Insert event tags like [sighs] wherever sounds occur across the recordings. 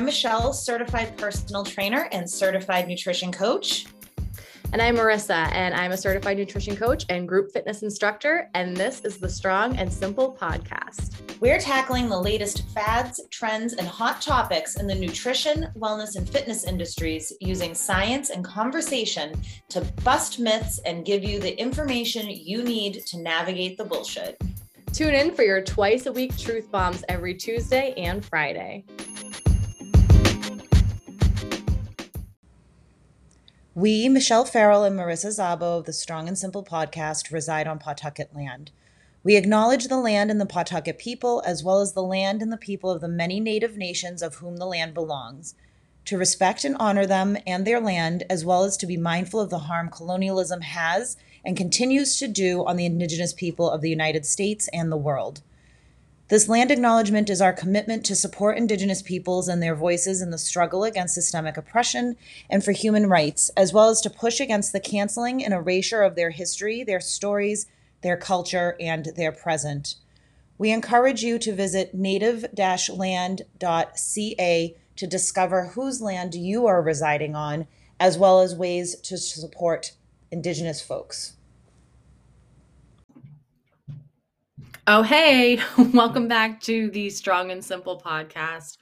I'm Michelle, certified personal trainer and certified nutrition coach. And I'm Marissa, and I'm a certified nutrition coach and group fitness instructor. And this is the Strong and Simple podcast. We're tackling the latest fads, trends, and hot topics in the nutrition, wellness, and fitness industries using science and conversation to bust myths and give you the information you need to navigate the bullshit. Tune in for your twice a week truth bombs every Tuesday and Friday. We, Michelle Farrell and Marissa Zabo of the Strong and Simple podcast, reside on Pawtucket land. We acknowledge the land and the Pawtucket people, as well as the land and the people of the many native nations of whom the land belongs, to respect and honor them and their land, as well as to be mindful of the harm colonialism has and continues to do on the Indigenous people of the United States and the world. This land acknowledgement is our commitment to support Indigenous peoples and their voices in the struggle against systemic oppression and for human rights, as well as to push against the canceling and erasure of their history, their stories, their culture, and their present. We encourage you to visit native land.ca to discover whose land you are residing on, as well as ways to support Indigenous folks. Oh, hey, [laughs] welcome back to the Strong and Simple podcast.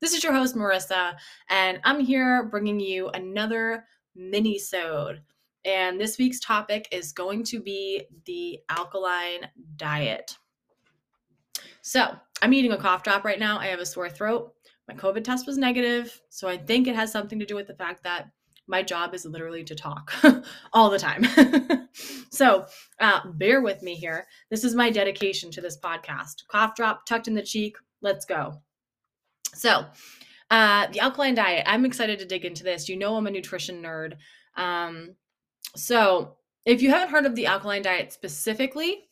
This is your host, Marissa, and I'm here bringing you another mini-sode. And this week's topic is going to be the alkaline diet. So, I'm eating a cough drop right now. I have a sore throat. My COVID test was negative, so I think it has something to do with the fact that my job is literally to talk [laughs] all the time. [laughs] so uh, bear with me here. This is my dedication to this podcast. Cough drop tucked in the cheek. Let's go. So, uh, the alkaline diet. I'm excited to dig into this. You know, I'm a nutrition nerd. Um, so, if you haven't heard of the alkaline diet specifically,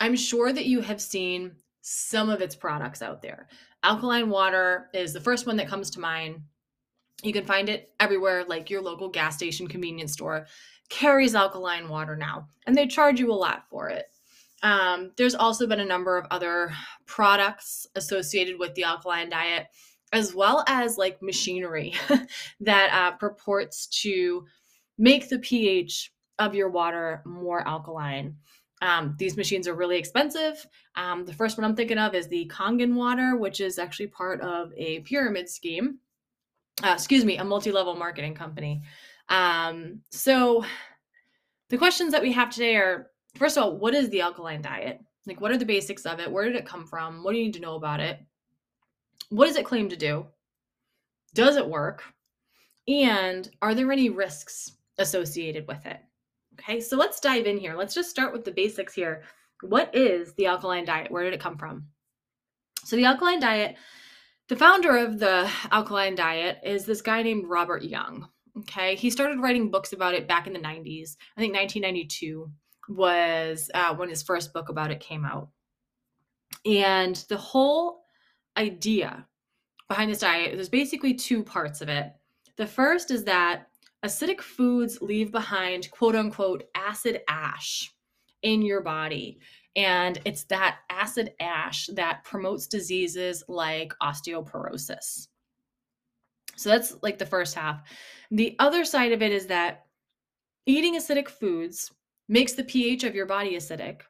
I'm sure that you have seen some of its products out there. Alkaline water is the first one that comes to mind. You can find it everywhere, like your local gas station, convenience store carries alkaline water now, and they charge you a lot for it. Um, there's also been a number of other products associated with the alkaline diet, as well as like machinery [laughs] that uh, purports to make the pH of your water more alkaline. Um, these machines are really expensive. Um, the first one I'm thinking of is the Kangen water, which is actually part of a pyramid scheme uh, excuse me, a multi-level marketing company. Um, so the questions that we have today are first of all, what is the alkaline diet? Like, what are the basics of it? Where did it come from? What do you need to know about it? What does it claim to do? Does it work? And are there any risks associated with it? Okay, so let's dive in here. Let's just start with the basics here. What is the alkaline diet? Where did it come from? So, the alkaline diet the founder of the alkaline diet is this guy named Robert Young. Okay, he started writing books about it back in the 90s. I think 1992 was uh, when his first book about it came out. And the whole idea behind this diet, there's basically two parts of it. The first is that acidic foods leave behind quote unquote acid ash in your body. And it's that acid ash that promotes diseases like osteoporosis. So that's like the first half. The other side of it is that eating acidic foods makes the pH of your body acidic.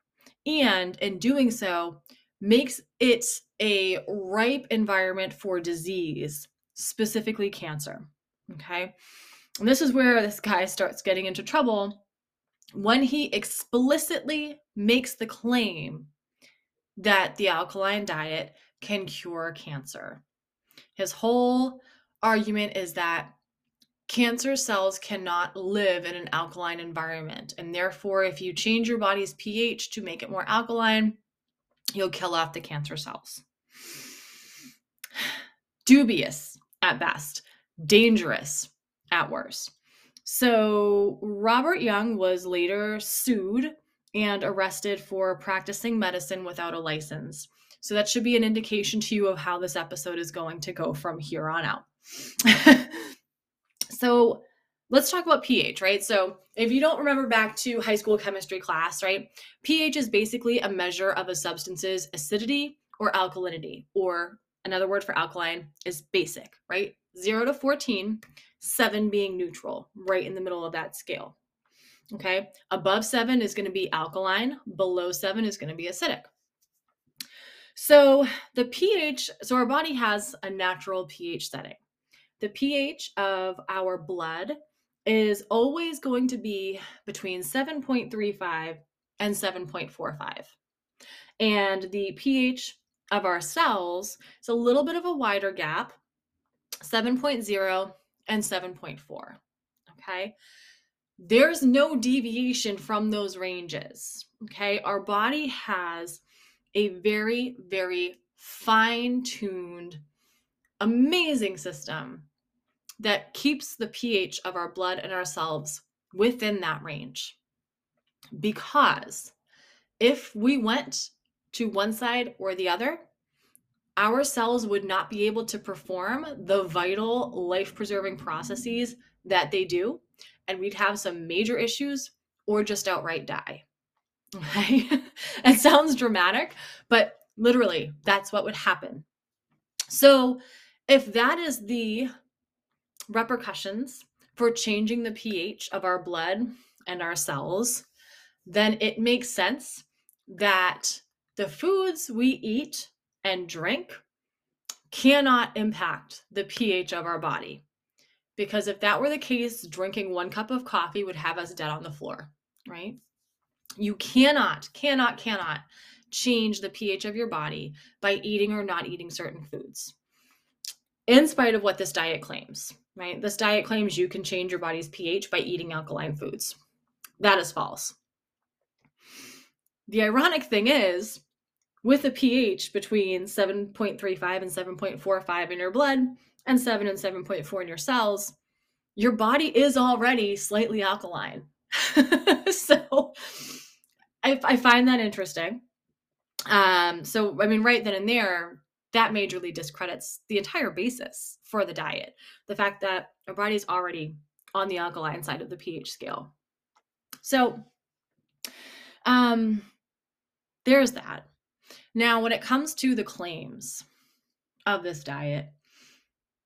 And in doing so, makes it a ripe environment for disease, specifically cancer. Okay. And this is where this guy starts getting into trouble when he explicitly makes the claim that the alkaline diet can cure cancer. His whole argument is that cancer cells cannot live in an alkaline environment. And therefore, if you change your body's pH to make it more alkaline, you'll kill off the cancer cells. [sighs] Dubious at best, dangerous at worst. So, Robert Young was later sued and arrested for practicing medicine without a license. So, that should be an indication to you of how this episode is going to go from here on out. [laughs] so, let's talk about pH, right? So, if you don't remember back to high school chemistry class, right, pH is basically a measure of a substance's acidity or alkalinity or another word for alkaline, is basic, right? Zero to 14, seven being neutral, right in the middle of that scale. Okay. Above seven is going to be alkaline, below seven is going to be acidic. So the pH, so our body has a natural pH setting. The pH of our blood is always going to be between 7.35 and 7.45. And the pH of our cells is a little bit of a wider gap 7.0 and 7.4. Okay. There's no deviation from those ranges. Okay. Our body has a very, very fine tuned, amazing system that keeps the pH of our blood and our cells within that range. Because if we went to one side or the other, our cells would not be able to perform the vital life preserving processes that they do. And we'd have some major issues or just outright die. Okay. [laughs] it sounds dramatic, but literally, that's what would happen. So, if that is the repercussions for changing the pH of our blood and our cells, then it makes sense that the foods we eat and drink cannot impact the pH of our body. Because if that were the case, drinking one cup of coffee would have us dead on the floor, right? You cannot, cannot, cannot change the pH of your body by eating or not eating certain foods, in spite of what this diet claims, right? This diet claims you can change your body's pH by eating alkaline foods. That is false. The ironic thing is, with a pH between 7.35 and 7.45 in your blood and 7 and 7.4 in your cells, your body is already slightly alkaline. [laughs] so I, I, find that interesting. Um, so, I mean, right then and there, that majorly discredits the entire basis for the diet. The fact that our body is already on the alkaline side of the pH scale. So, um, there's that. Now, when it comes to the claims of this diet,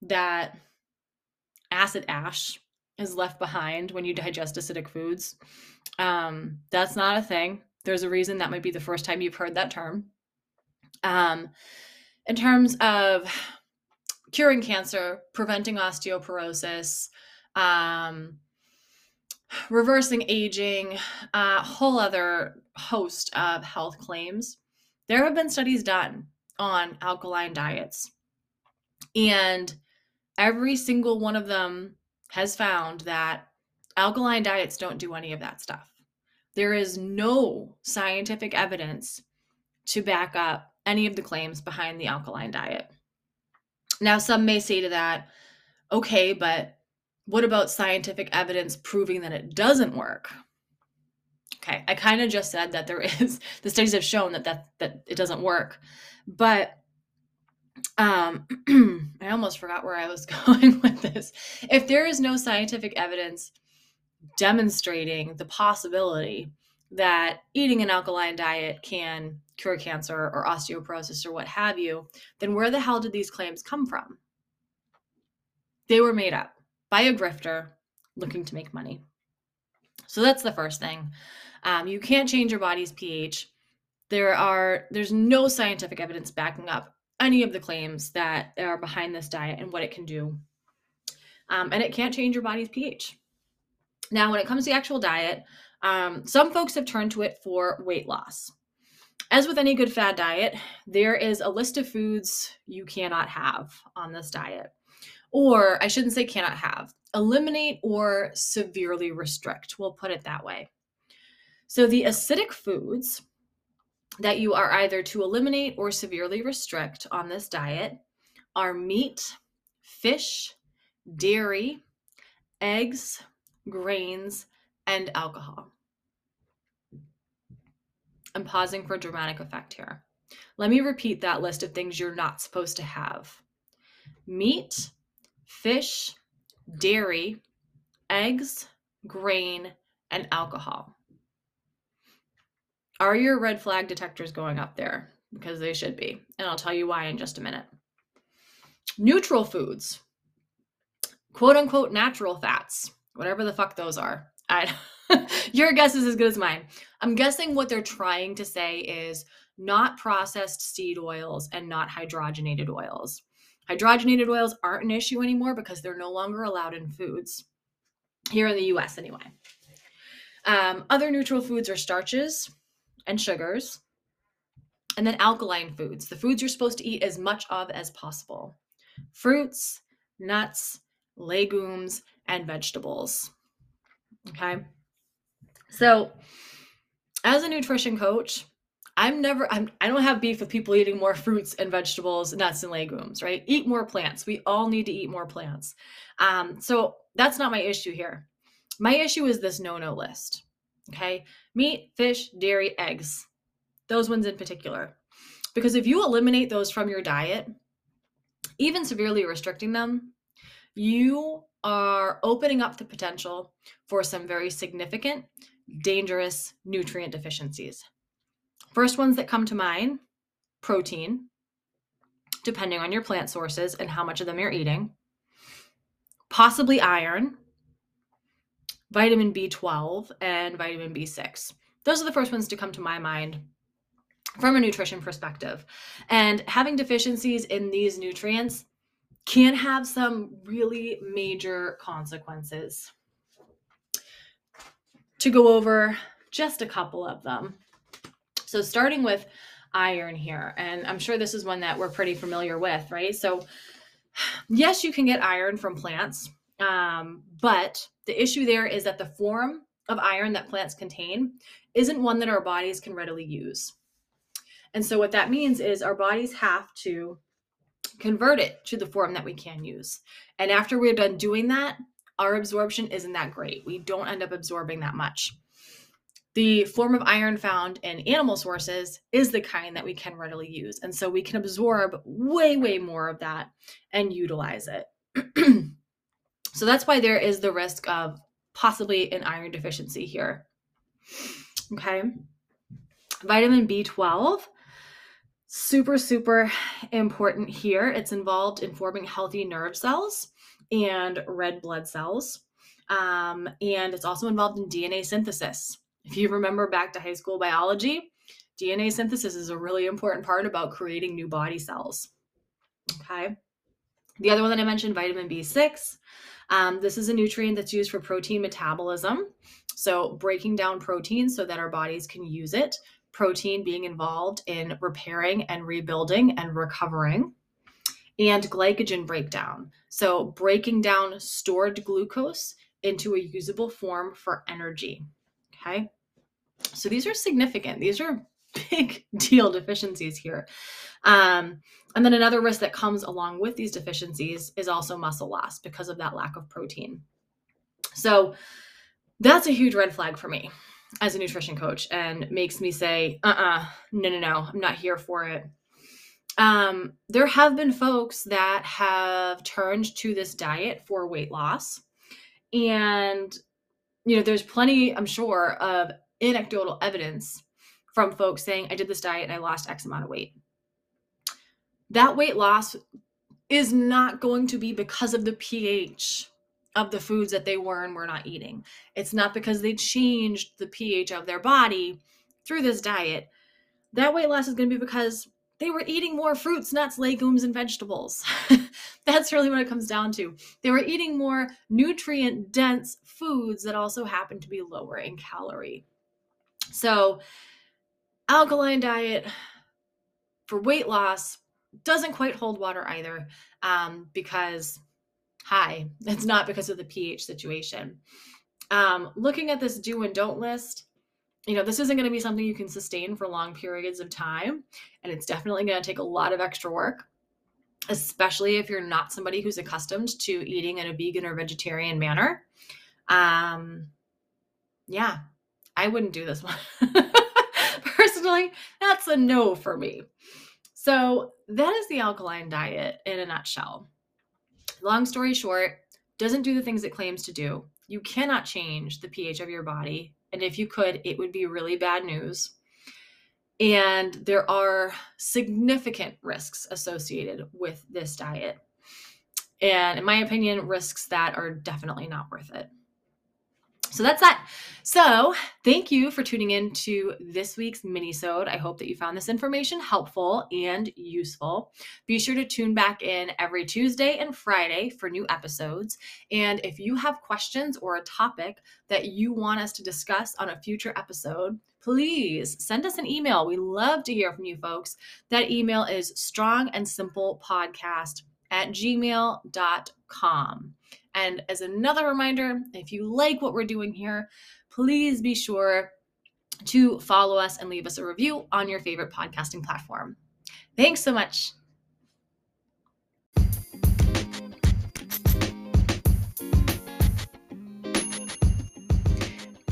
that acid ash is left behind when you digest acidic foods, um, that's not a thing. There's a reason that might be the first time you've heard that term. Um, in terms of curing cancer, preventing osteoporosis, um, reversing aging, a whole other host of health claims there have been studies done on alkaline diets, and every single one of them has found that alkaline diets don't do any of that stuff. There is no scientific evidence to back up any of the claims behind the alkaline diet. Now, some may say to that, okay, but what about scientific evidence proving that it doesn't work? Okay, I kind of just said that there is [laughs] the studies have shown that that that it doesn't work, but um, [clears throat] I almost forgot where I was [laughs] going with this. If there is no scientific evidence demonstrating the possibility that eating an alkaline diet can cure cancer or osteoporosis or what have you, then where the hell did these claims come from? They were made up by a grifter looking to make money. So that's the first thing. Um, you can't change your body's pH. There are there's no scientific evidence backing up any of the claims that are behind this diet and what it can do. Um, and it can't change your body's pH. Now, when it comes to the actual diet, um, some folks have turned to it for weight loss. As with any good fad diet, there is a list of foods you cannot have on this diet. Or I shouldn't say cannot have, eliminate or severely restrict. We'll put it that way. So the acidic foods that you are either to eliminate or severely restrict on this diet are meat, fish, dairy, eggs, grains, and alcohol. I'm pausing for dramatic effect here. Let me repeat that list of things you're not supposed to have meat, fish, dairy, eggs, grain, and alcohol. Are your red flag detectors going up there? Because they should be. And I'll tell you why in just a minute. neutral foods, quote unquote natural fats, whatever the fuck those are. I, [laughs] your guess is as good as mine. I'm guessing what they're trying to say is not processed seed oils and not hydrogenated oils. Hydrogenated oils aren't an issue anymore because they're no longer allowed in foods, here in the US anyway. Um, other neutral foods are starches and sugars, and then alkaline foods, the foods you're supposed to eat as much of as possible fruits, nuts, legumes, and vegetables. Okay. So, as a nutrition coach, I'm never I'm I don't have beef with people eating more fruits and vegetables, nuts and legumes, right? Eat more plants. We all need to eat more plants. Um, so that's not my issue here. My issue is this no-no list. Okay? Meat, fish, dairy, eggs. Those ones in particular. Because if you eliminate those from your diet, even severely restricting them, you are opening up the potential for some very significant, dangerous nutrient deficiencies. First ones that come to mind protein, depending on your plant sources and how much of them you're eating, possibly iron, vitamin B12, and vitamin B6. Those are the first ones to come to my mind from a nutrition perspective. And having deficiencies in these nutrients can have some really major consequences. To go over just a couple of them. So, starting with iron here, and I'm sure this is one that we're pretty familiar with, right? So, yes, you can get iron from plants, um, but the issue there is that the form of iron that plants contain isn't one that our bodies can readily use. And so, what that means is our bodies have to convert it to the form that we can use. And after we're done doing that, our absorption isn't that great. We don't end up absorbing that much. The form of iron found in animal sources is the kind that we can readily use. And so we can absorb way, way more of that and utilize it. [clears throat] so that's why there is the risk of possibly an iron deficiency here. Okay. Vitamin B12, super, super important here. It's involved in forming healthy nerve cells and red blood cells. Um, and it's also involved in DNA synthesis. If you remember back to high school biology, DNA synthesis is a really important part about creating new body cells. Okay. The other one that I mentioned, vitamin B6. Um, this is a nutrient that's used for protein metabolism. So, breaking down protein so that our bodies can use it. Protein being involved in repairing and rebuilding and recovering. And glycogen breakdown. So, breaking down stored glucose into a usable form for energy. Okay. So these are significant. These are [laughs] big deal deficiencies here. Um, and then another risk that comes along with these deficiencies is also muscle loss because of that lack of protein. So that's a huge red flag for me as a nutrition coach and makes me say, uh uh-uh, uh no, no, no, I'm not here for it. Um, there have been folks that have turned to this diet for weight loss. And you know, there's plenty, I'm sure, of anecdotal evidence from folks saying, I did this diet and I lost X amount of weight. That weight loss is not going to be because of the pH of the foods that they were and were not eating. It's not because they changed the pH of their body through this diet. That weight loss is going to be because they were eating more fruits, nuts, legumes, and vegetables. [laughs] That's really what it comes down to. They were eating more nutrient dense foods that also happen to be lower in calorie. So, alkaline diet for weight loss doesn't quite hold water either um, because, hi, it's not because of the pH situation. Um, looking at this do and don't list, you know, this isn't going to be something you can sustain for long periods of time. And it's definitely going to take a lot of extra work, especially if you're not somebody who's accustomed to eating in a vegan or vegetarian manner. Um, yeah, I wouldn't do this [laughs] one. Personally, that's a no for me. So, that is the alkaline diet in a nutshell. Long story short, doesn't do the things it claims to do. You cannot change the pH of your body and if you could, it would be really bad news. And there are significant risks associated with this diet. And in my opinion, risks that are definitely not worth it. So that's that. So thank you for tuning in to this week's mini-sode. I hope that you found this information helpful and useful. Be sure to tune back in every Tuesday and Friday for new episodes. And if you have questions or a topic that you want us to discuss on a future episode, please send us an email. We love to hear from you folks. That email is strong and simple podcast at gmail.com. And as another reminder, if you like what we're doing here, please be sure to follow us and leave us a review on your favorite podcasting platform. Thanks so much.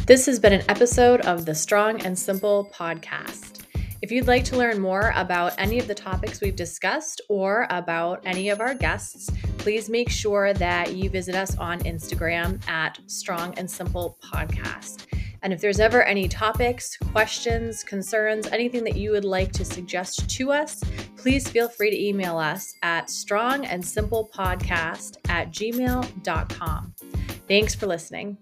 This has been an episode of the Strong and Simple podcast. If you'd like to learn more about any of the topics we've discussed or about any of our guests, please make sure that you visit us on Instagram at Strong and Simple Podcast. And if there's ever any topics, questions, concerns, anything that you would like to suggest to us, please feel free to email us at strongandsimplepodcast at gmail.com. Thanks for listening.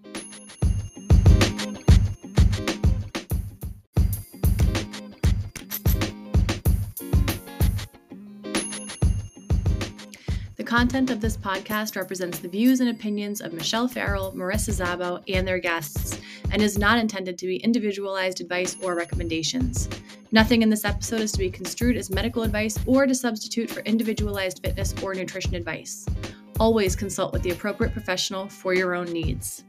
Content of this podcast represents the views and opinions of Michelle Farrell, Marissa Zabo, and their guests, and is not intended to be individualized advice or recommendations. Nothing in this episode is to be construed as medical advice or to substitute for individualized fitness or nutrition advice. Always consult with the appropriate professional for your own needs.